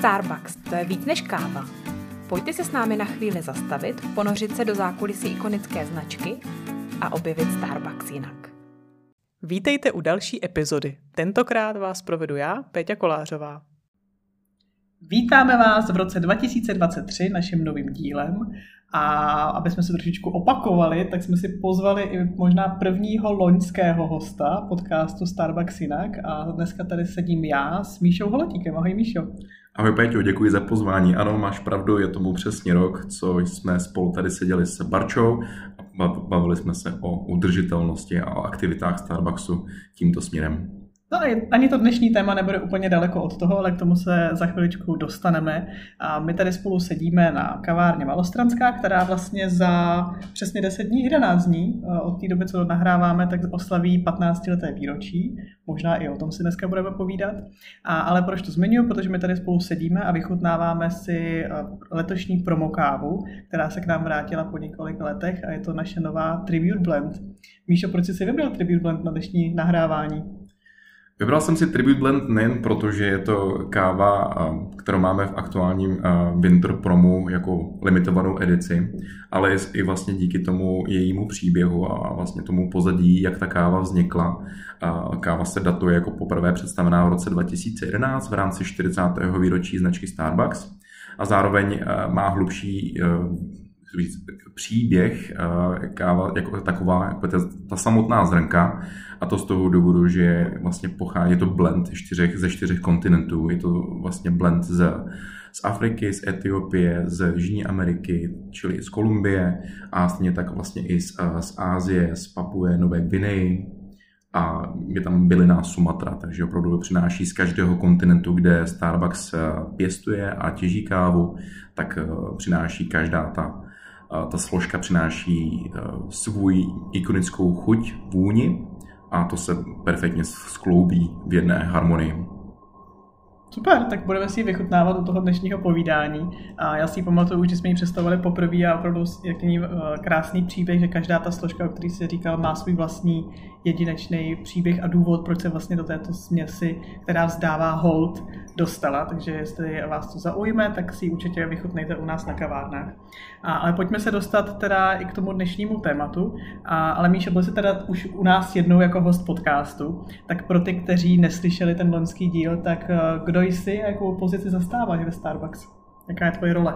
Starbucks, to je víc než káva. Pojďte se s námi na chvíli zastavit, ponořit se do zákulisí ikonické značky a objevit Starbucks jinak. Vítejte u další epizody. Tentokrát vás provedu já, Péťa Kolářová. Vítáme vás v roce 2023 naším novým dílem a aby jsme se trošičku opakovali, tak jsme si pozvali i možná prvního loňského hosta podcastu Starbucks Jinak a dneska tady sedím já s Míšou Holotíkem. Ahoj Míšo. Ahoj Péťo, děkuji za pozvání. Ano, máš pravdu, je tomu přesně rok, co jsme spolu tady seděli s Barčou a bavili jsme se o udržitelnosti a o aktivitách Starbucksu tímto směrem. No ani to dnešní téma nebude úplně daleko od toho, ale k tomu se za chviličku dostaneme. A my tady spolu sedíme na kavárně Malostranská, která vlastně za přesně 10 dní, 11 dní eh, od té doby, co nahráváme, tak oslaví 15 leté výročí. Možná i o tom si dneska budeme povídat. A, ale proč to zmiňuji? Protože my tady spolu sedíme a vychutnáváme si eh, letošní promokávu, která se k nám vrátila po několika letech a je to naše nová Tribute Blend. Míšo, proč jsi si vybral Tribute Blend na dnešní nahrávání? Vybral jsem si Tribute Blend nejen proto, že je to káva, kterou máme v aktuálním Winter Promu jako limitovanou edici, ale i vlastně díky tomu jejímu příběhu a vlastně tomu pozadí, jak ta káva vznikla. Káva se datuje jako poprvé představená v roce 2011 v rámci 40. výročí značky Starbucks a zároveň má hlubší příběh káva jako taková, jako ta, ta samotná zrnka, a to z toho důvodu, že vlastně pochází, to blend čtyřech, ze čtyřech kontinentů. Je to vlastně blend z, z Afriky, z Etiopie, z Jižní Ameriky, čili z Kolumbie a stejně tak vlastně i z, z Ázie, z Papue, Nové Gvineji, a je tam bylina Sumatra, takže opravdu přináší z každého kontinentu, kde Starbucks pěstuje a těží kávu, tak přináší každá ta, ta složka přináší svůj ikonickou chuť, vůni a to se perfektně skloubí v jedné harmonii. Super, tak budeme si ji vychutnávat do toho dnešního povídání. A já si pamatuju, že jsme ji představili poprvé a opravdu jak je eh, krásný příběh, že každá ta složka, o který si říkal, má svůj vlastní jedinečný příběh a důvod, proč se vlastně do této směsi, která vzdává hold, dostala. Takže jestli vás to zaujme, tak si ji určitě vychutnejte u nás na kavárnách. A, ale pojďme se dostat teda i k tomu dnešnímu tématu. A, ale Míša, byl jsi teda už u nás jednou jako host podcastu, tak pro ty, kteří neslyšeli ten loňský díl, tak eh, kdo jsi a jakou pozici zastáváš ve Starbucks? Jaká je tvoje role?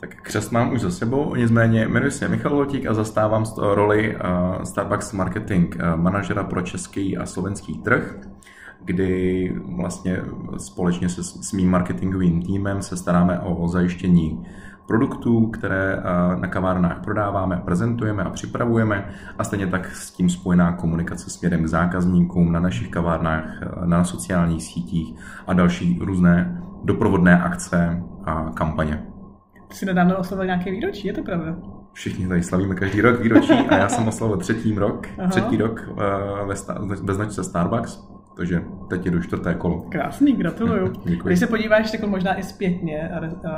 Tak křest mám už za sebou, nicméně jmenuji se Michal Lotík a zastávám roli uh, Starbucks marketing uh, manažera pro český a slovenský trh, kdy vlastně společně se s mým marketingovým týmem se staráme o zajištění produktů, které na kavárnách prodáváme, prezentujeme a připravujeme a stejně tak s tím spojená komunikace směrem k zákazníkům na našich kavárnách, na sociálních sítích a další různé doprovodné akce a kampaně. Ty jsi nedávno oslavil nějaké výročí, je to pravda? Všichni tady slavíme každý rok výročí a já jsem oslavil třetí rok, Aha. třetí rok ve, ve značce Starbucks. Takže teď jdu čtvrté kolo. Krásný, gratuluju. Když se podíváš jako možná i zpětně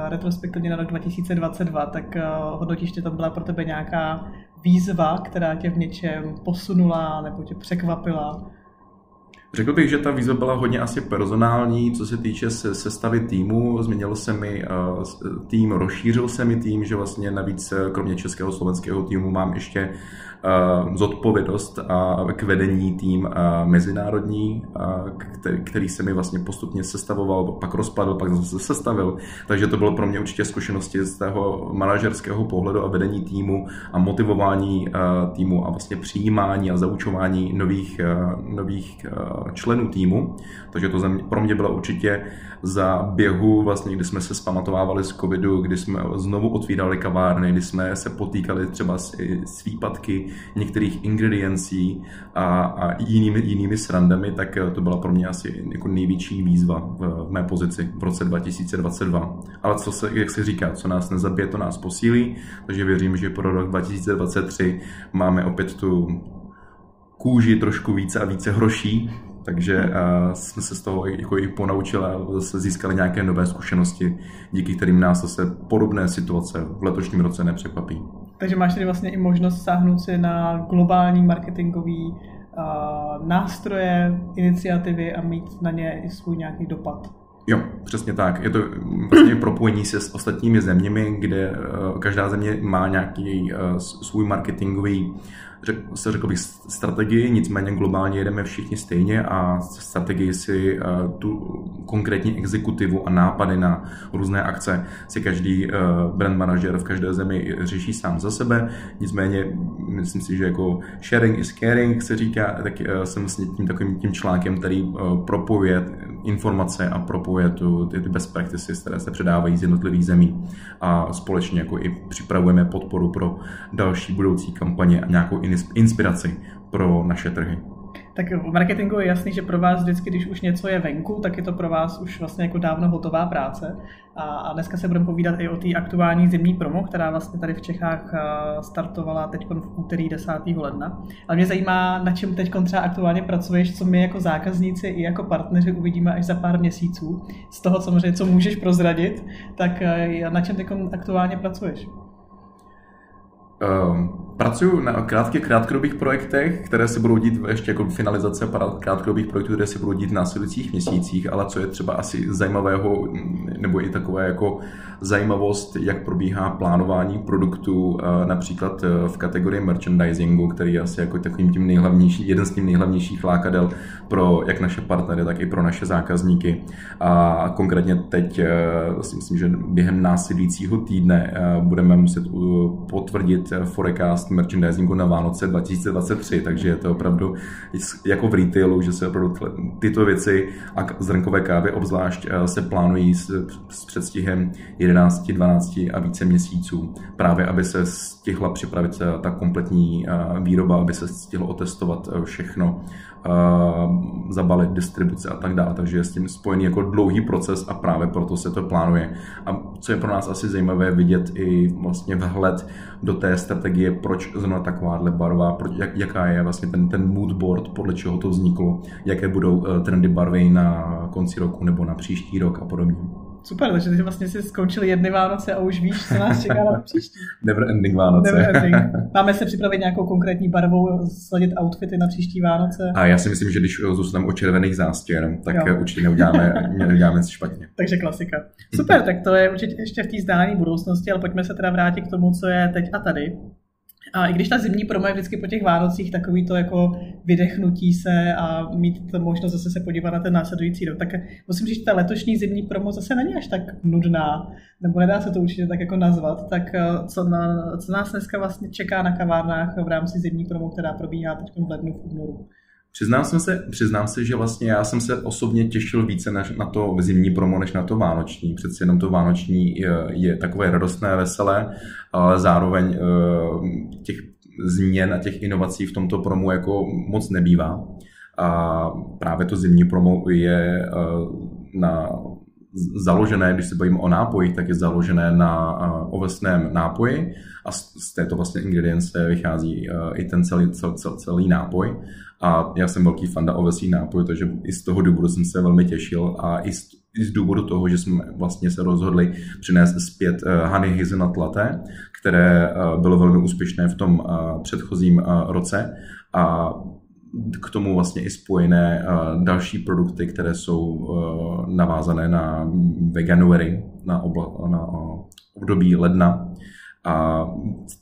retrospektivně na rok 2022, tak uh, hodnotíš, že to byla pro tebe nějaká výzva, která tě v něčem posunula nebo tě překvapila? Řekl bych, že ta výzva byla hodně asi personální, co se týče se, sestavy týmu. Změnil se mi uh, tým, rozšířil se mi tým, že vlastně navíc eh, kromě českého slovenského týmu mám ještě uh, zodpovědnost a k vedení tým uh, mezinárodní, který, se mi vlastně postupně sestavoval, pak rozpadl, pak zase sestavil. Takže to bylo pro mě určitě zkušenosti z toho manažerského pohledu a vedení týmu a motivování týmu a vlastně přijímání a zaučování nových, nových členů týmu. Takže to pro mě bylo určitě za běhu, vlastně, kdy jsme se spamatovávali z covidu, kdy jsme znovu otvírali kavárny, kdy jsme se potýkali třeba s, s výpadky některých ingrediencí a, a jinými, jinými srandami, tak to byla pro mě asi jako největší výzva v, v mé pozici v roce 2022. Ale co se, jak se říká, co nás nezabije, to nás posílí, takže věřím, že pro rok 2023 máme opět tu kůži trošku více a více hroší, takže uh, jsme se z toho jako i ponaučili a zase získali nějaké nové zkušenosti, díky kterým nás zase podobné situace v letošním roce nepřekvapí. Takže máš tedy vlastně i možnost sáhnout si na globální marketingový uh, nástroje, iniciativy a mít na ně i svůj nějaký dopad. Jo, přesně tak. Je to vlastně propojení se s ostatními zeměmi, kde každá země má nějaký svůj marketingový se řekl bych strategii, nicméně globálně jedeme všichni stejně a strategii si uh, tu konkrétní exekutivu a nápady na různé akce si každý brand manažer v každé zemi řeší sám za sebe. Nicméně myslím si, že jako sharing is caring se říká, tak jsem vlastně tím takovým tím článkem, který propojuje informace a propojuje tu, ty, ty best practices, které se předávají z jednotlivých zemí a společně jako i připravujeme podporu pro další budoucí kampaně a nějakou inspiraci pro naše trhy. Tak v marketingu je jasný, že pro vás vždycky, když už něco je venku, tak je to pro vás už vlastně jako dávno hotová práce. A, dneska se budeme povídat i o té aktuální zimní promo, která vlastně tady v Čechách startovala teď v úterý 10. ledna. Ale mě zajímá, na čem teď třeba aktuálně pracuješ, co my jako zákazníci i jako partneři uvidíme až za pár měsíců. Z toho samozřejmě, co můžeš prozradit, tak na čem teď aktuálně pracuješ? Um Pracuji na krátkých krátkodobých projektech, které se budou dít ještě jako finalizace krátkodobých projektů, které se budou dít v následujících měsících, ale co je třeba asi zajímavého, nebo i takové jako zajímavost, jak probíhá plánování produktů, eh, například eh, v kategorii merchandisingu, který je asi jako takovým tím nejhlavnější, jeden z těch nejhlavnějších lákadel pro jak naše partnery, tak i pro naše zákazníky. A konkrétně teď eh, si myslím, že během následujícího týdne budeme muset potvrdit forecast merchandisingu na Vánoce 2023, takže je to opravdu jako v retailu, že se opravdu tyto věci a zrnkové kávy obzvlášť se plánují s, s předstihem 11, 12 a více měsíců, právě aby se stihla připravit eh, ta kompletní eh, výroba, aby se stihlo otestovat všechno zabalit distribuce a tak dále. Takže je s tím spojený jako dlouhý proces a právě proto se to plánuje. A co je pro nás asi zajímavé vidět i vlastně vhled do té strategie, proč zrovna takováhle barva, proč, jak, jaká je vlastně ten, ten mood board, podle čeho to vzniklo, jaké budou eh, trendy barvy na konci roku nebo na příští rok a podobně. Super, takže ty vlastně si skončili jedny Vánoce a už víš, co nás čeká na příští. Never ending Vánoce. Never ending. Máme se připravit nějakou konkrétní barvou, sladit outfity na příští Vánoce. A já si myslím, že když zůstaneme o červených zástěr, tak jo. určitě neuděláme, neuděláme nic špatně. Takže klasika. Super, tak to je určitě ještě v té zdání budoucnosti, ale pojďme se teda vrátit k tomu, co je teď a tady. A i když ta zimní promo je vždycky po těch Vánocích takový to jako vydechnutí se a mít to možnost zase se podívat na ten následující rok, tak musím říct, že ta letošní zimní promo zase není až tak nudná, nebo nedá se to určitě tak jako nazvat. Tak eh, co, na, co nás dneska vlastně čeká na kavárnách v rámci zimní promo, která probíhá teď v lednu v únoru? Přiznám, jsem se, přiznám se, že vlastně já jsem se osobně těšil více než na to zimní promo, než na to vánoční. Přeci jenom to vánoční je, je takové radostné, veselé, ale zároveň eh, těch změn a těch inovací v tomto promu jako moc nebývá. A právě to zimní promo je eh, na založené, když se bavíme o nápoji, tak je založené na eh, ovesném nápoji a z této vlastně ingredience vychází i ten celý, cel, cel, celý nápoj. A já jsem velký fanda ovesí nápojů, takže i z toho důvodu jsem se velmi těšil a i z, i z důvodu toho, že jsme vlastně se rozhodli přinést zpět uh, Honey Hazelnut Latte, které uh, bylo velmi úspěšné v tom uh, předchozím roce. A k tomu vlastně i spojené další produkty, které jsou navázané na Veganuary, na, obla, na období ledna a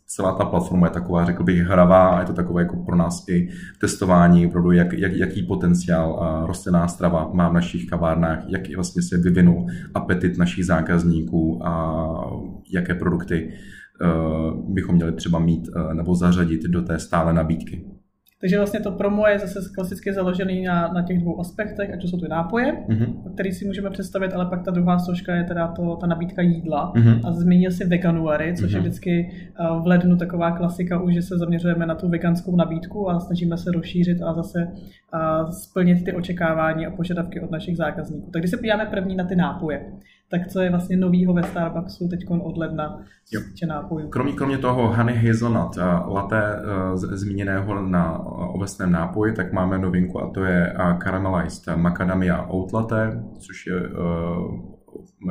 celá ta platforma je taková, řekl bych, hravá, je to takové jako pro nás i testování, opravdu, jak, jak, jaký potenciál rostlinná strava má v našich kavárnách, jak vlastně se vyvinul apetit našich zákazníků a jaké produkty uh, bychom měli třeba mít uh, nebo zařadit do té stále nabídky. Takže vlastně to promo je zase klasicky založený na, na těch dvou aspektech, ať to jsou ty nápoje, mm-hmm. který si můžeme představit, ale pak ta druhá složka je teda to, ta nabídka jídla. Mm-hmm. A zmínil si veganuary, což mm-hmm. je mhm. vždycky uh, v lednu taková klasika už, že se zaměřujeme na tu veganskou nabídku a snažíme se rozšířit a zase uh, splnit ty očekávání a požadavky od našich zákazníků. Tak když se podíváme první na ty nápoje, tak co je vlastně novýho ve Starbucksu teď od ledna z nápojů. Kromě, kromě toho Honey Hazelnut uh, latte uh, zmíněného na ovesném nápoji, tak máme novinku a to je uh, Caramelized Macadamia Oat Latte, což je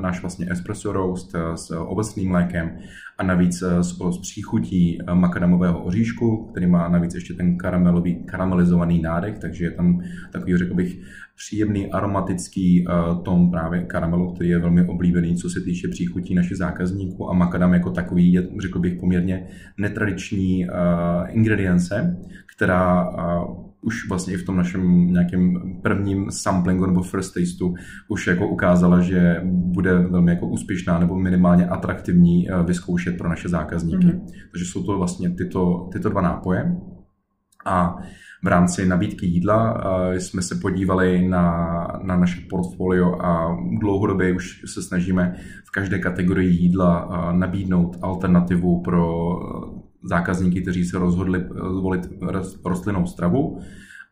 náš vlastně espresso roast s ovocným mlékem a navíc s, s příchutí makadamového oříšku, který má navíc ještě ten karamelový, karamelizovaný nádech, takže je tam takový, řekl bych, příjemný aromatický tom právě karamelu, který je velmi oblíbený, co se týče příchutí našich zákazníků a makadam jako takový je, řekl bych, poměrně netradiční ingredience, která už vlastně i v tom našem nějakém prvním samplingu nebo first tasteu už jako ukázala, že bude velmi jako úspěšná nebo minimálně atraktivní vyzkoušet pro naše zákazníky. Mm-hmm. Takže jsou to vlastně tyto, tyto dva nápoje. A v rámci nabídky jídla jsme se podívali na, na naše portfolio a dlouhodobě už se snažíme v každé kategorii jídla nabídnout alternativu pro zákazníky, kteří se rozhodli zvolit rostlinnou stravu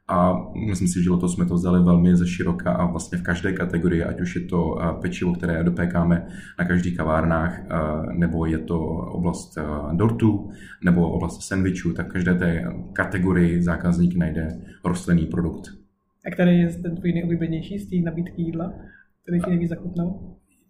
a myslím si, že letos jsme to vzali velmi ze široka a vlastně v každé kategorii, ať už je to eh, pečivo, které dopékáme na každých kavárnách, eh, nebo je to oblast eh, dortů, nebo oblast sandvičů, tak v každé té kategorii zákazník najde rostlinný produkt. A který je ten tvůj nejoblíbenější z té nabídky jídla, který ti nejvíc zachutnal?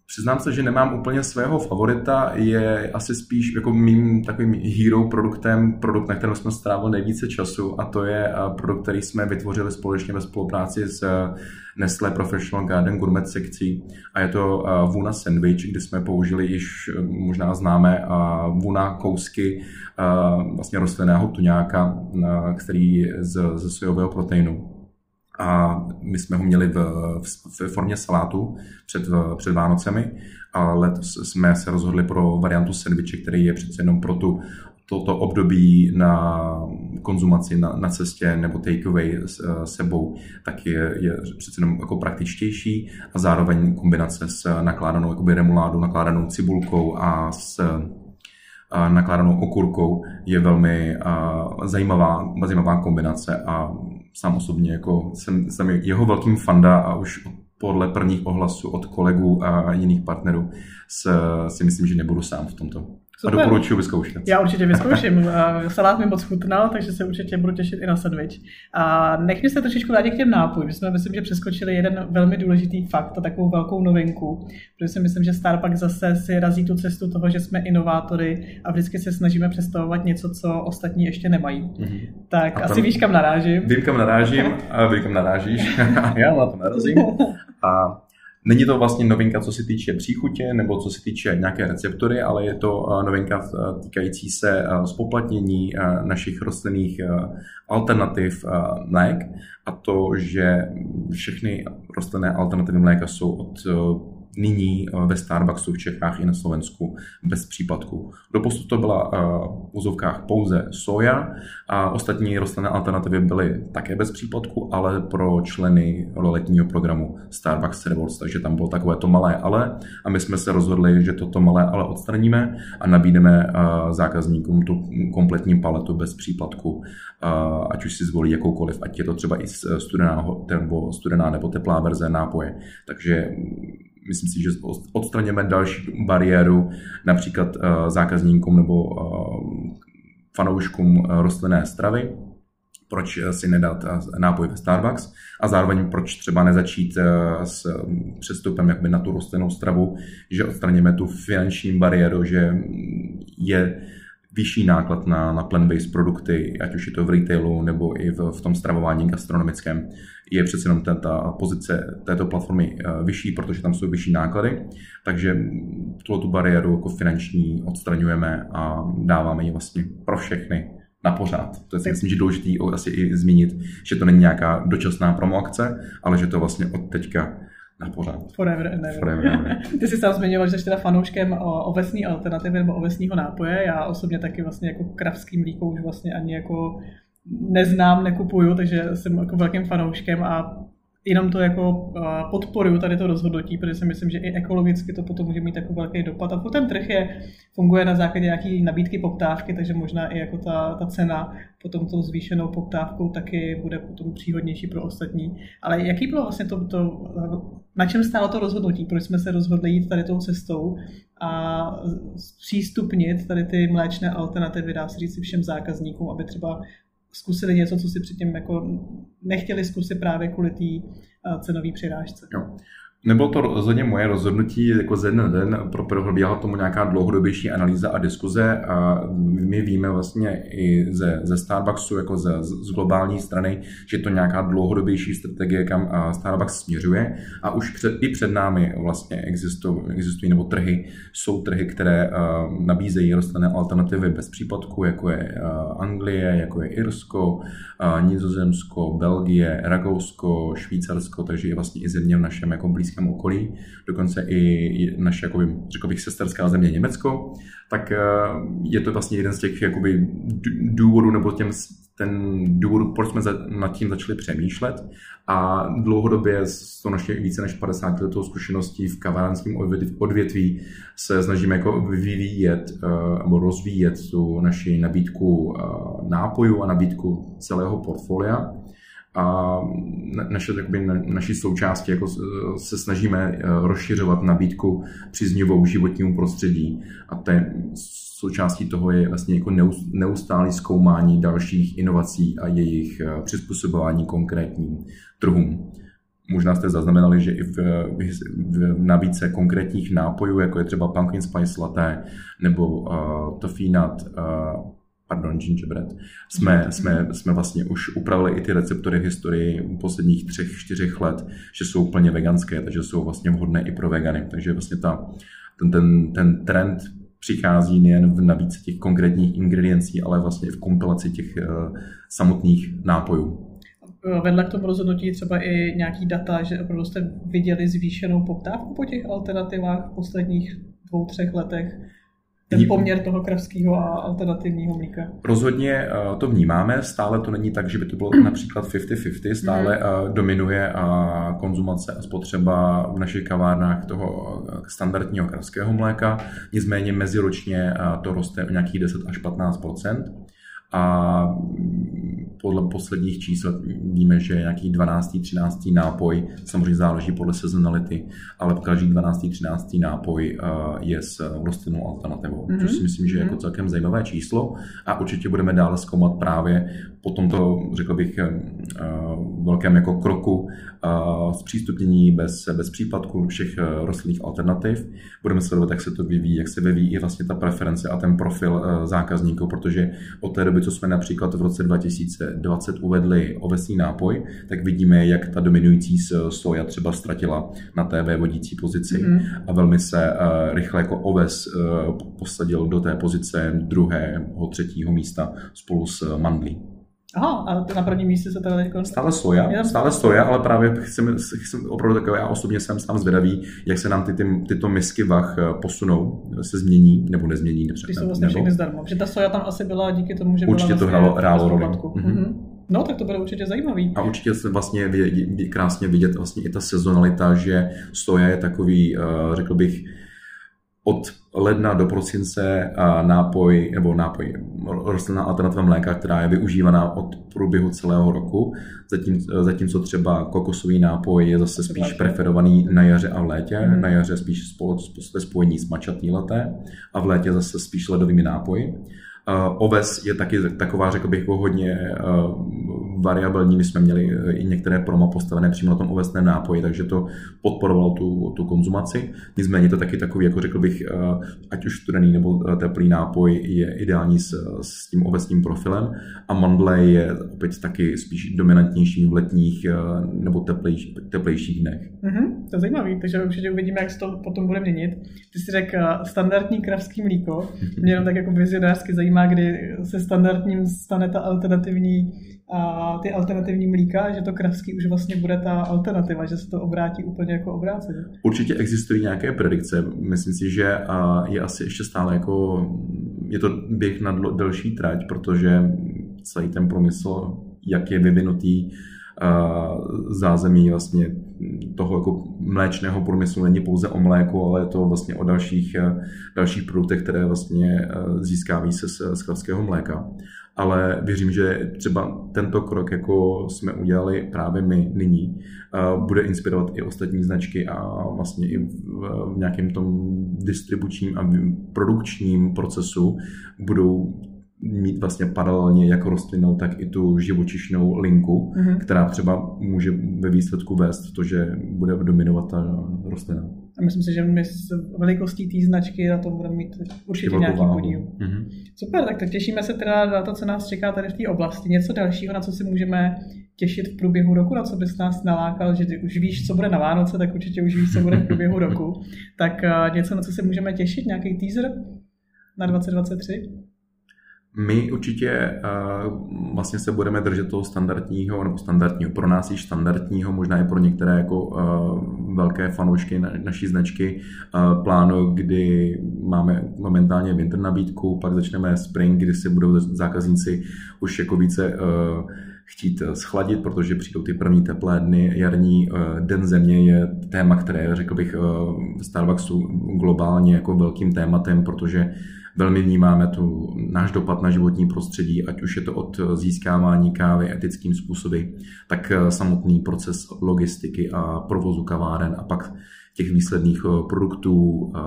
Přiznám se, že nemám úplně svého favorita, je asi spíš jako mým takovým hero produktem, produkt, na kterém jsme strávili nejvíce času a to je eh, produkt, který jsme vytvořili společně ve spolupráci s eh, Nestlé Professional Garden Gourmet sekcí. A je to eh, Vuna Sandwich, kde jsme použili již možná známé Vuna kousky vlastně rostlinného tuňáka, který z, ze sojového proteinu a my jsme ho měli v, v, v formě salátu před, před Vánocemi a letos jsme se rozhodli pro variantu sandviče, který je přece jenom pro tu toto období na konzumaci na, na cestě nebo takeaway s sebou, tak je, je přece jenom jako praktičtější a zároveň kombinace s nakládanou jakoby remuládou, nakládanou cibulkou a s nakládanou okurkou je velmi zajímavá, zajímavá kombinace a sám osobně jako jsem, jsem jeho velkým fanda a už podle prvních ohlasů od kolegů a jiných partnerů si myslím, že nebudu sám v tomto. Super. A doporučuji vyzkoušet. Já určitě vyzkouším. Salát mi moc chutnal, takže se určitě budu těšit i na sandwich. A nechme se trošičku vrátit k těm nápojům. My jsme, myslím, že přeskočili jeden velmi důležitý fakt a takovou velkou novinku, protože si myslím, že Starbucks zase si razí tu cestu toho, že jsme inovátory a vždycky se snažíme představovat něco, co ostatní ještě nemají. Mm-hmm. Tak a asi víš, kam narážím. Vím, kam narážím a vím, kam narážíš. Já na to narazím. A Není to vlastně novinka, co se týče příchutě nebo co se týče nějaké receptory, ale je to eh, novinka eh, týkající se spoplatnění eh, našich rostlinných alternativ mlék. A to, že všechny rostlinné alternativy mléka jsou od nyní eh, ve Starbucksu v Čechách i na Slovensku bez případku. Doposud to byla eh, v úzovkách pouze soja a ostatní rostlinné alternativy byly také bez případku, ale pro členy letního programu Starbucks Rewards, takže tam bylo takové to malé ale a my jsme se rozhodli, že toto malé ale odstraníme a nabídneme eh, zákazníkům tu kompletní paletu bez příplatku, ať už si zvolí jakoukoliv, ať je to třeba i studená nebo, studená nebo teplá verze nápoje. Takže myslím si, že odstraněme další bariéru například eh, zákazníkům nebo eh, fanouškům eh, rostlinné stravy, proč si nedat nápoj ve Starbucks? A zároveň proč třeba nezačít s přestupem jakby na tu rostlinnou stravu, že odstraníme tu finanční bariéru, že je vyšší náklad na, na plant-based produkty, ať už je to v retailu nebo i v, v tom stravování gastronomickém, je přece jenom ta, ta pozice této platformy eh, vyšší, protože tam jsou vyšší náklady. Takže tuto tu bariéru jako finanční odstraňujeme a dáváme ji vlastně pro všechny na pořád. To je si myslím, že důležitý asi i zmínit, že to není nějaká dočasná promoakce, ale že to vlastně od teďka na pořád. Forever and ever. Forever and ever. Ty jsi sám zmiňoval, že jsi teda fanouškem ovesní alternativy nebo ovesního nápoje. Já osobně taky vlastně jako kravský mlíko už vlastně ani jako neznám, nekupuju, takže jsem jako velkým fanouškem a jenom to jako podporuju tady to rozhodnutí, protože si myslím, že i ekologicky to potom může mít jako velký dopad. A ten trh je, funguje na základě nějaké nabídky poptávky, takže možná i jako ta, ta cena potom tou zvýšenou poptávkou taky bude potom příhodnější pro ostatní. Ale jaký bylo vlastně to, to na čem stálo to rozhodnutí, proč jsme se rozhodli jít tady tou cestou a přístupnit tady ty mléčné alternativy, dá se říct všem zákazníkům, aby třeba zkusili něco, co si předtím jako nechtěli zkusit právě kvůli té cenové přirážce. Jo. Nebylo to rozhodně moje rozhodnutí jako ze dne den, probíhala tomu nějaká dlouhodobější analýza a diskuze a my víme vlastně i ze, ze Starbucksu, jako ze, z globální strany, že to nějaká dlouhodobější strategie, kam Starbucks směřuje. A už před, i před námi vlastně existují, existují nebo trhy, jsou trhy, které nabízejí rostlinné alternativy bez případku, jako je Anglie, jako je Irsko, Nizozemsko, Belgie, Rakousko, Švýcarsko, takže je vlastně i země v našem jako blízkém blízkém okolí, dokonce i naše, jakoby, řekl bych, sesterská země Německo, tak eh, je to vlastně jeden z těch jakoby, důvodů, nebo těm, ten důvod, proč jsme nad tím začali přemýšlet. A dlouhodobě s to naše více než 50 letou zkušeností v kavárnském odvětví se snažíme jako vyvíjet eh, nebo rozvíjet tu naši nabídku eh, nápojů a nabídku celého portfolia a naše, jakoby, naší součástí jako se snažíme eh, rozšiřovat nabídku příznivou životnímu prostředí a té součástí toho je vlastně jako neustálé zkoumání dalších inovací a jejich eh, přizpůsobování konkrétním trhům. Možná jste zaznamenali, že i v, v nabídce konkrétních nápojů, jako je třeba pumpkin spice latte nebo uh, toffee nut, uh, pardon, gingerbread, jsme, jsme, jsme vlastně už upravili i ty receptory v historii posledních třech, čtyřech let, že jsou úplně veganské, takže jsou vlastně vhodné i pro vegany. Takže vlastně ta, ten, ten, ten trend přichází nejen v nabídce těch konkrétních ingrediencí, ale vlastně i v kompilaci těch uh, samotných nápojů. Vedle k tomu rozhodnutí třeba i nějaký data, že opravdu jste viděli zvýšenou poptávku po těch alternativách v posledních dvou, třech letech ten poměr toho kravského a alternativního mlíka. Rozhodně eh, to vnímáme, stále to není tak, že by to bylo například 50-50, stále mm. dominuje eh, konzumace a spotřeba v našich kavárnách toho standardního kravského mléka, nicméně meziročně to roste o nějakých 10 až 15 a podle posledních čísel víme, že nějaký 12. 13. nápoj, samozřejmě záleží podle sezonality, ale každý 12. 13. nápoj eh, je s rostlinnou alternativou, mm-hmm. což si myslím, že je jako mhm. celkem zajímavé číslo a určitě budeme dále zkoumat právě po tomto, řekl bych, eh, velkém jako kroku eh, zpřístupnění bez, bez případku všech rostlinných alternativ. Budeme sledovat, jak se to vyvíjí, jak se vyvíjí i vlastně ta preference a ten profil zákazníků, protože od té doby, co jsme například v roce 2020 uvedli ovesný nápoj, tak vidíme, jak ta dominující soja třeba ztratila na té vodící pozici mm. a velmi se rychle jako oves posadil do té pozice druhého, třetího místa spolu s mandlí. Aha, a na prvním místě se teda teď... Stále soja, stále soja, ale právě chcem, chcem opravdu takové, já osobně jsem tam zvědavý, jak se nám ty, ty, tyto misky vach eh, posunou, se změní nebo nezmění. Nepřed, ty jsou vlastně všechny zdarma, protože ta soja tam asi byla díky tomu, že určitě byla vlastně to hrálo, hrálo roli. Mm-hmm. No, tak to bude určitě zajímavý. A určitě se vlastně vě, krásně vidět vlastně i ta sezonalita, že soja je takový, uh, řekl bych, od ledna do prosince nápoj, nebo nápoj, rostlinná alternativa mléka, která je využívaná od průběhu celého roku, zatím, zatímco třeba kokosový nápoj je zase spíš preferovaný na jaře a v létě, hmm. na jaře spíš ve spojení s mačatý leté a v létě zase spíš ledovými nápoji. Uh, oves je taky taková, řekl bych, hodně uh, variabilní. My jsme měli uh, i některé promo postavené přímo na tom ovesném nápoji, takže to podporovalo tu, tu konzumaci. Nicméně to taky takový, jako řekl bych, ať už studený nebo teplý nápoj je ideální s, s tím ovesním profilem a mandle je opět taky spíš dominantnější v letních nebo teplejš, teplejších dnech. Mm-hmm, to je zajímavé, takže určitě uvidíme, jak se to potom bude měnit. Ty jsi řekl standardní kravský mlíko, mě jenom tak jako vizionářsky zajímá zajímá, kdy se standardním stane ta alternativní, a ty alternativní mlíka, že to kravský už vlastně bude ta alternativa, že se to obrátí úplně jako obráceně. Určitě existují nějaké predikce. Myslím si, že je asi ještě stále jako, je to běh na delší trať, protože celý ten promysl, jak je vyvinutý, zázemí vlastně toho jako mléčného průmyslu není pouze o mléku, ale je to vlastně o dalších, dalších produktech, které vlastně získávají se z kravského mléka. Ale věřím, že třeba tento krok, jako jsme udělali právě my nyní, bude inspirovat i ostatní značky a vlastně i v nějakém tom distribučním a produkčním procesu budou mít vlastně paralelně jako rostlinou, tak i tu živočišnou linku, mm-hmm. která třeba může ve výsledku vést to, že bude dominovat ta rostlina. A myslím si, že my s velikostí té značky na tom budeme mít určitě nějaký podíl. Mm-hmm. Super, tak to těšíme se teda na to, co nás čeká tady v té oblasti. Něco dalšího, na co si můžeme těšit v průběhu roku, na co bys nás nalákal, že ty už víš, co bude na Vánoce, tak určitě už víš, co bude v průběhu roku. Tak uh, něco, na co se můžeme těšit, nějaký teaser na 2023? My určitě uh, vlastně se budeme držet toho standardního, nebo standardního, pro nás již standardního, možná i pro některé jako uh, velké fanoušky na, naší značky, uh, plánu, kdy máme momentálně winter nabídku, pak začneme spring, kdy se budou zákazníci už jako více uh, chtít schladit, protože přijdou ty první teplé dny, jarní den země je téma, které, řekl bych, v Starbucksu globálně jako velkým tématem, protože velmi vnímáme tu náš dopad na životní prostředí, ať už je to od získávání kávy etickým způsoby, tak eh, samotný proces logistiky a provozu kaváren a pak těch výsledných eh, produktů eh,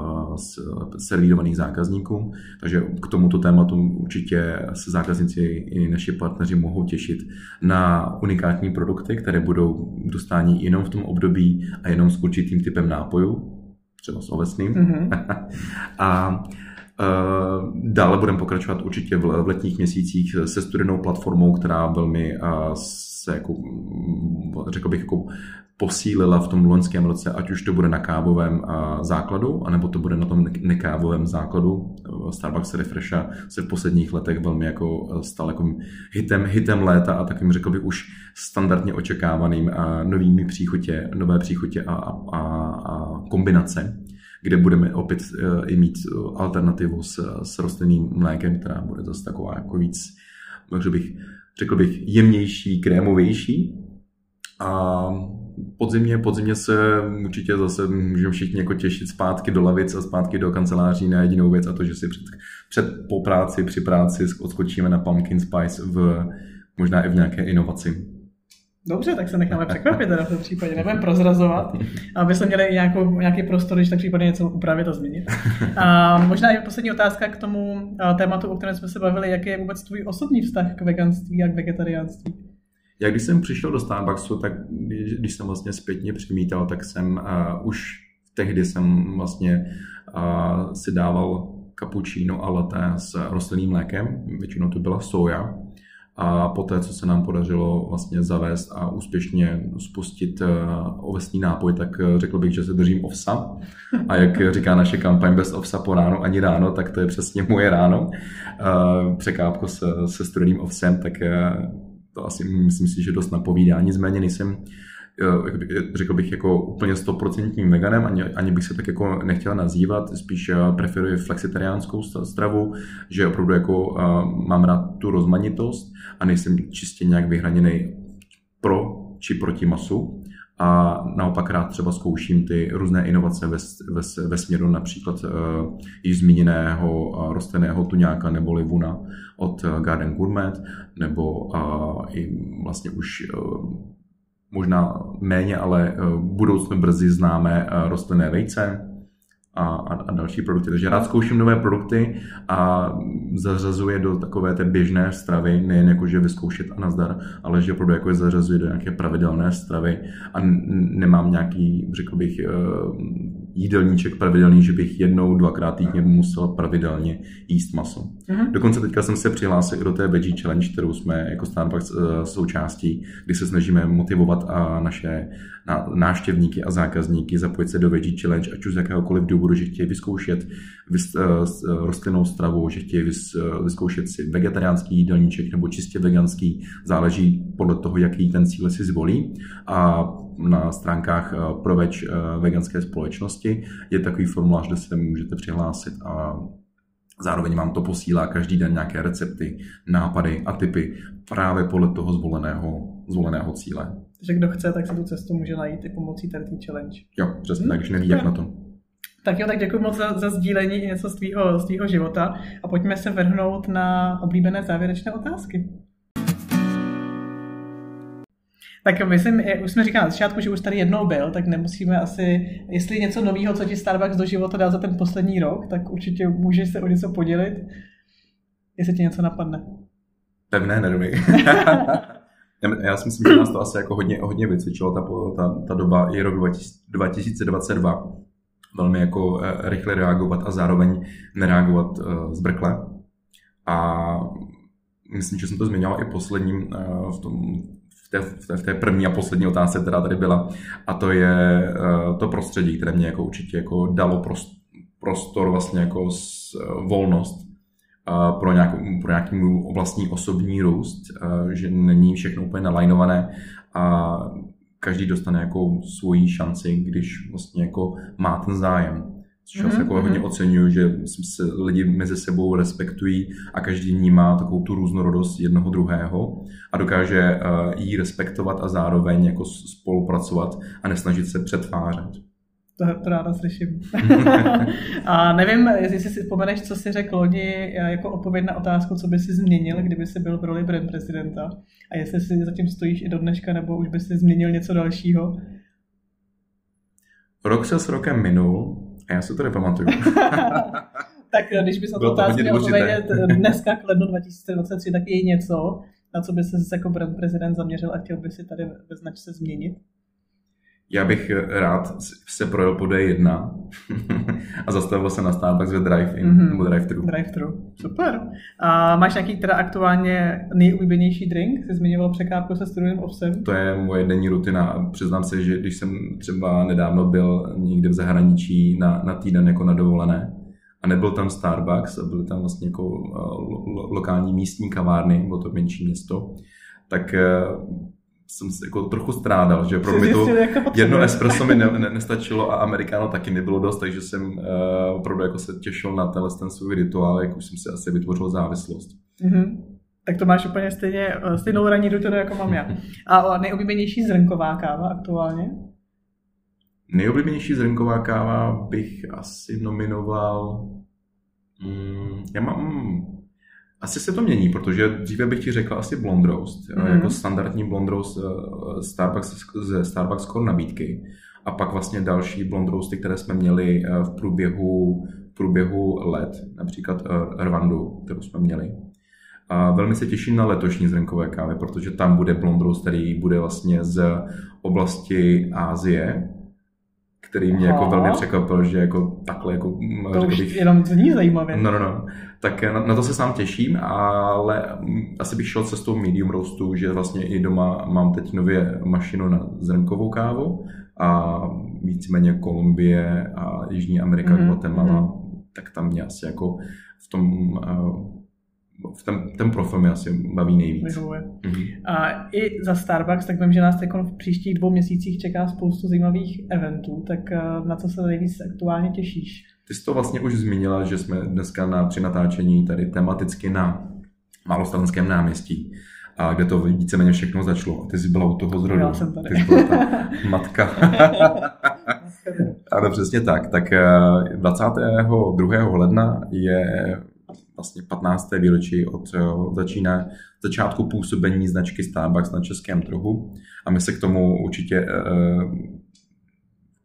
servírovaných zákazníkům. Takže k tomuto tématu určitě se zákazníci i naši partneři mohou těšit na unikátní produkty, které budou dostání jenom v tom období a jenom s určitým typem nápojů, třeba s ovesným. Mm-hmm. a dále budeme pokračovat určitě v letních měsících se studenou platformou, která velmi eh, se, jako, mm, řekl bych, jako posílila v tom loňském roce, ať už to bude na kávovém eh, základu, anebo to bude na tom nekávovém základu. Starbucks Refresha se v posledních letech velmi jako stal jako hitem, hitem léta a takovým řekl bych už standardně očekávaným novými příchutě, nové příchutě a, a, a kombinace kde budeme opět uh, i mít uh, alternativu s, s rostlinným mlékem, která bude zase taková jako víc, řekl bych, řekl bych jemnější, krémovější. A podzimně, podzimně se určitě zase můžeme všichni jako těšit zpátky do lavic a zpátky do kanceláří na jedinou věc a to, že si před, před po práci, při práci odskočíme na Pumpkin Spice v možná i v nějaké inovaci. Dobře, tak se necháme překvapit teda v tom případě, nebudeme prozrazovat, aby jsme měli nějakou, nějaký prostor, když tak případně něco upravit a změnit. A možná i poslední otázka k tomu tématu, o kterém jsme se bavili, jaký je vůbec tvůj osobní vztah k veganství a k vegetariánství? Já když jsem přišel do Starbucksu, tak když, jsem vlastně zpětně přimítal, tak jsem uh, už tehdy jsem vlastně uh, si dával cappuccino a latte s rostlinným mlékem, většinou to byla soja, a poté, co se nám podařilo vlastně zavést a úspěšně spustit eh, ovesný nápoj, tak eh, řekl bych, že se držím ovsa. A jak říká naše kampaň bez ovsa po ráno ani ráno, tak to je přesně moje ráno. Eh, překápko se, se studeným ovsem, tak to asi myslím si, že dost napovídá. Nicméně nejsem řekl bych jako úplně stoprocentním veganem, ani, ani bych se tak jako nechtěl nazývat, spíš preferuji flexitariánskou stravu, že opravdu jako mám rád tu rozmanitost a nejsem čistě nějak vyhraněný pro či proti masu. A naopak rád třeba zkouším ty různé inovace ve, ve, ve směru například uh, již zmíněného uh, rostlinného tuňáka nebo livuna od Garden Gourmet, nebo uh, i vlastně už možná méně, ale eh, budoucnu brzy známe eh, rostlinné vejce a, a, a další produkty. Takže rád zkouším nové produkty a zařazuje do takové té běžné stravy, nejen jako, že vyzkoušet a nazdar, ale že opravdu jako je zařazuje do nějaké pravidelné stravy a nemám nějaký, řekl bych, eh, jídelníček pravidelný, že bych jednou, dvakrát týdně musel pravidelně jíst maso. Uh-huh. Dokonce teďka jsem se přihlásil i do té Veggie Challenge, kterou jsme jako Starbucks eh, součástí, kdy se snažíme motivovat a naše návštěvníky a zákazníky zapojit se do Veggie Challenge, ať už z jakéhokoliv důvodu, že chtějí vyzkoušet vys, uh, rostlinnou stravu, že chtějí vys, vyzkoušet si vegetariánský jídelníček nebo čistě veganský, záleží podle toho, jaký ten cíl si zvolí. A na stránkách eh, Proveč eh, veganské společnosti je takový formulář, kde se můžete přihlásit a zároveň vám to posílá každý den nějaké recepty, nápady a typy právě podle toho zvoleného, zvoleného cíle. Takže kdo chce, tak se tu cestu může najít i pomocí tady challenge. Jo, přesně hmm, tak, když neví, jak na to. Tak jo, tak děkuji moc za, za sdílení něco z tvýho, z tvýho života a pojďme se vrhnout na oblíbené závěrečné otázky. Tak myslím, už jsme říkali na začátku, že už tady jednou byl, tak nemusíme asi, jestli něco nového, co ti Starbucks do života dal za ten poslední rok, tak určitě můžeš se o něco podělit. Jestli ti něco napadne. Pevné nervy. Já si myslím, že nás to asi jako hodně, hodně vycvičilo, ta, ta, ta doba i rok 2022. Velmi jako eh, rychle reagovat a zároveň nereagovat uh, zbrkle. A myslím, že jsem to zmiňoval i posledním uh, v, tom, v, té, v, té, v té první a poslední otázce, která tady byla. A to je uh, to prostředí, které mě jako určitě jako dalo prostor, vlastně jako s, uh, volnost pro, nějakou, pro nějaký můj vlastní osobní růst, že není všechno úplně nalajnované a každý dostane jako svoji šanci, když vlastně jako má ten zájem. Což mm-hmm. jako hodně mhm. oceňuju, že se lidi mezi sebou respektují a každý vnímá takovou tu různorodost jednoho druhého a dokáže jí respektovat a zároveň jako spolupracovat a nesnažit se přetvářet. To, to ráda slyším. a nevím, jestli si vzpomeneš, co jsi řekl loni jako odpověď na otázku, co by si změnil, kdyby jsi byl v roli brand prezidenta. A jestli si zatím stojíš i do dneška, nebo už by si změnil něco dalšího. Rok se s rokem minul a já si to nepamatuju. tak když bys na to otázku měl odpovědět dneska k lednu 2023, tak je něco, na co by se jako prezident zaměřil a chtěl by si tady ve značce změnit? Já bych rád se projel po D1 a zastavil se na Starbucks ve drive-in mm-hmm. nebo drive-thru. Drive-thru, super. A máš nějaký teda aktuálně nejoblíbenější drink? Jsi zmiňoval překávku se studiem ovsem? To je moje denní rutina. Přiznám se, že když jsem třeba nedávno byl někde v zahraničí na, na týden jako na dovolené a nebyl tam Starbucks a byly tam vlastně jako lo, lo, lokální místní kavárny, bylo to menší město, tak eh, jsem se jako trochu strádal, že pro mě to jedno espresso mi ne, ne, nestačilo a americano taky nebylo dost, takže jsem uh, opravdu jako se těšil na tenhle ten svůj rituál, jak už jsem si asi vytvořil závislost. Mm-hmm. Tak to máš úplně stejně, eh, stejnou ranní rutinu, jako mám já. A nejoblíbenější zrnková káva aktuálně? Nejoblíbenější zrnková káva bych asi nominoval... Mm, já mám asi se to mění, protože dříve bych ti řekl asi blond roast, mm-hmm. jako standardní blond roast eh, Starbucks, ze Starbucks Core nabídky. A pak vlastně další blond roasty, které jsme měli eh, v průběhu, v průběhu let, například eh, Rwandu, kterou jsme měli. A velmi se těším na letošní zrnkové kávy, protože tam bude blond roast, který bude vlastně z oblasti Ázie, který mě jako velmi překvapil, že jako takhle jako... Mm, to už bych, jenom zní zajímavě. No, no, no. Tak na, na, to se sám těším, ale mm, asi bych šel cestou medium roastu, že vlastně i doma mám teď nově mašinu na zrnkovou kávu a víceméně Kolumbie a Jižní Amerika, mm-hmm. Guatemala, mm-hmm. tak tam mě asi jako v tom uh, ten, ten profil mě asi baví nejvíc. Mm-hmm. A i za Starbucks, tak vím, že nás v příštích dvou měsících čeká spoustu zajímavých eventů, tak eh, na co se nejvíc aktuálně těšíš? Ty jsi to vlastně už zmínila, že jsme dneska na, při natáčení tady tematicky na Malostranském náměstí, a kde to víceméně všechno začalo. A ty jsi byla u toho zrodu. Já jsem tady. Ty jsi byla ta matka. ano, přesně tak. Tak 22. Eh, ledna je vlastně 15. výročí od eh, začíná začátku působení značky Starbucks na českém trhu a my se k tomu určitě eh,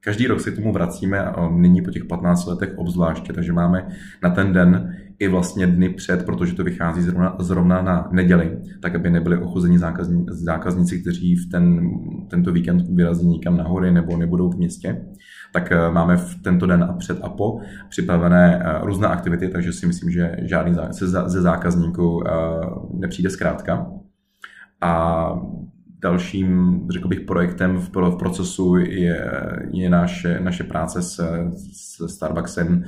Každý rok se k tomu vracíme a nyní po těch 15 letech obzvláště, takže máme na ten den i vlastně dny před, protože to vychází zrovna, zrovna na neděli, tak aby nebyli ochuzení zákazní, zákazníci, kteří v ten, tento víkend vyrazí někam na hory nebo nebudou v městě. Tak eh, máme v tento den a před a po připravené eh, různé aktivity, takže si myslím, že žádný ze zákazníků eh, nepřijde zkrátka. A Dalším, řekl bych, projektem v, v procesu je, je naše, naše práce se, se Starbucksem,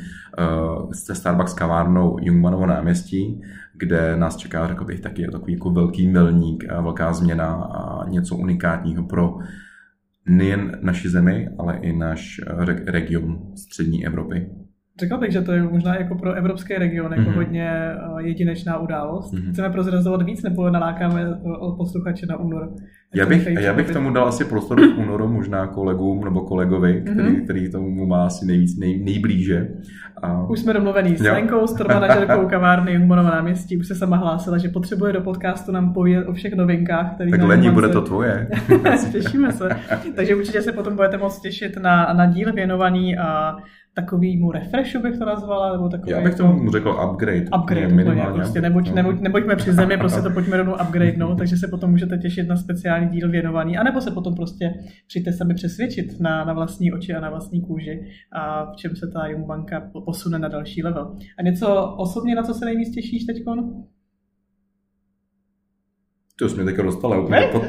se Starbucks kavárnou Jungmanovo náměstí, kde nás čeká, řekl bych, taky takový jako velký milník, velká změna a něco unikátního pro nejen naši zemi, ale i náš region střední Evropy. Řekl bych, že to je možná jako pro evropský region jako mm-hmm. hodně eh, jedinečná událost. Mm-hmm. Chceme prozrazovat víc nebo nalákáme eh, posluchače na únor? Já bych, já bych tomu dal asi prostor v únoru možná kolegům nebo kolegovi, který, mm-hmm. který tomu má asi nejvíc, nej, nejblíže. A... Už jsme domluvený s Lenkou, s manažerkou kavárny Jungmanova náměstí, už se sama hlásila, že potřebuje do podcastu nám povědět o všech novinkách. Který tak Lení, bude to tvoje. Těšíme se. Takže určitě se potom budete moct těšit na, na díl věnovaný a takovýmu refreshu bych to nazvala, nebo takový... Já bych tomu řekl upgrade. Upgrade, minimálně. Prostě nebuď, no. nebuďme při zemi, prostě to pojďme rovnou upgrade, no, takže se potom můžete těšit na speciální díl věnovaný, anebo se potom prostě přijďte sami přesvědčit na, na vlastní oči a na vlastní kůži a v čem se ta Jung banka posune na další level. A něco osobně, na co se nejvíc těšíš teďkon? To jsme teďka dostali úplně pod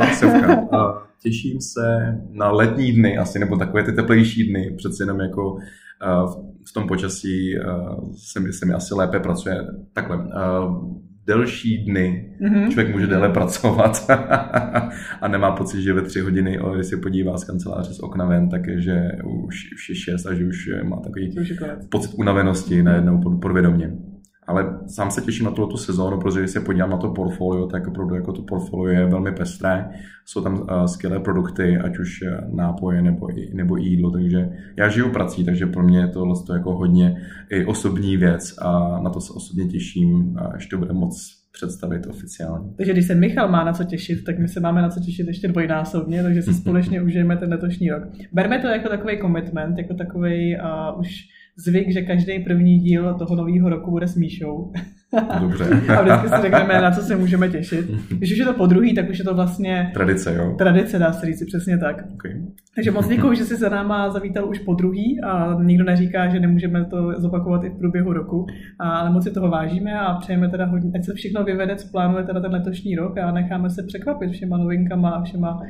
Těším se na letní dny asi, nebo takové ty teplejší dny, přeci jenom jako v tom počasí se mi, se mi asi lépe pracuje. Takhle, delší dny mm-hmm. člověk může déle pracovat a nemá pocit, že ve tři hodiny, když se podívá z kanceláře z okna ven, takže už, už je šest a že už má takový pocit unavenosti najednou podvědomě. Ale sám se těším na tuto sezónu, protože když se podívám na to portfolio, tak opravdu jako to portfolio je velmi pestré. Jsou tam uh, skvělé produkty, ať už eh, nápoje nebo, nebo jídlo, takže já žiju prací, takže pro mě je to vlastně jako hodně i osobní věc a na to se osobně těším, až to bude moc představit oficiálně. Takže když se Michal má na co těšit, tak my se máme na co těšit ještě dvojnásobně, takže si společně užijeme ten letošní rok. Berme to jako takový commitment, jako takový uh, už zvyk, že každý první díl toho nového roku bude s Míšou. Dobře. a vždycky si řekneme, na co se můžeme těšit. Když už je to po druhý, tak už je to vlastně... Tradice, jo? Tradice, dá se říct, přesně tak. Okay. Takže moc děkuji, že jsi za náma zavítal už po druhý a nikdo neříká, že nemůžeme to zopakovat i v průběhu roku, ale moc si toho vážíme a přejeme teda hodně, ať se všechno vyvede, co plánuje teda ten letošní rok a necháme se překvapit všema novinkama a všema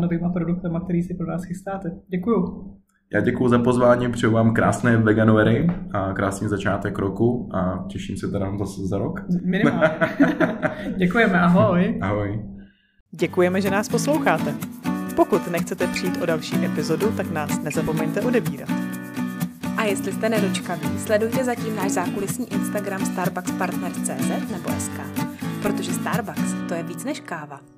novýma produktama, který si pro nás chystáte. Děkuju. Já děkuji za pozvání, přeju vám krásné veganuary a krásný začátek roku a těším se teda zase za rok. Minimálně. Děkujeme, ahoj. Ahoj. Děkujeme, že nás posloucháte. Pokud nechcete přijít o další epizodu, tak nás nezapomeňte odebírat. A jestli jste nedočkaví, sledujte zatím náš zákulisní Instagram starbuckspartners.cz nebo SK, protože Starbucks to je víc než káva.